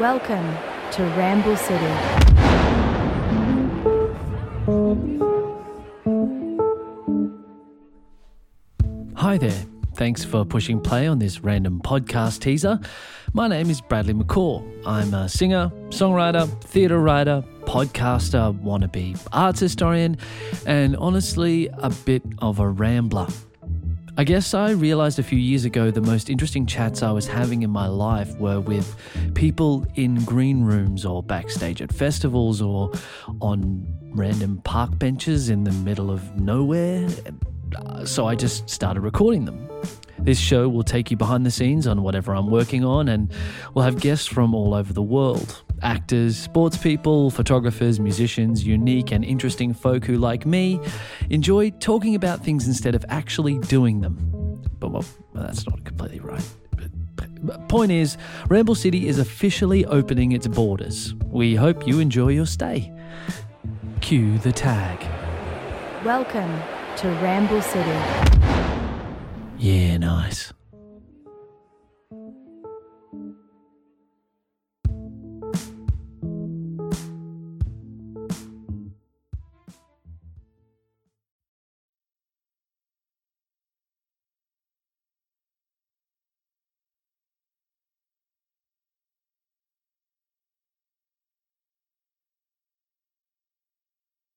Welcome to Ramble City. Hi there. Thanks for pushing play on this random podcast teaser. My name is Bradley McCaw. I'm a singer, songwriter, theatre writer, podcaster, wannabe arts historian, and honestly, a bit of a rambler. I guess I realized a few years ago the most interesting chats I was having in my life were with people in green rooms or backstage at festivals or on random park benches in the middle of nowhere. So I just started recording them. This show will take you behind the scenes on whatever I'm working on, and we'll have guests from all over the world actors, sports people, photographers, musicians, unique and interesting folk who, like me, enjoy talking about things instead of actually doing them. But well, that's not completely right. But Point is, Ramble City is officially opening its borders. We hope you enjoy your stay. Cue the tag. Welcome to Ramble City. Yeah, nice.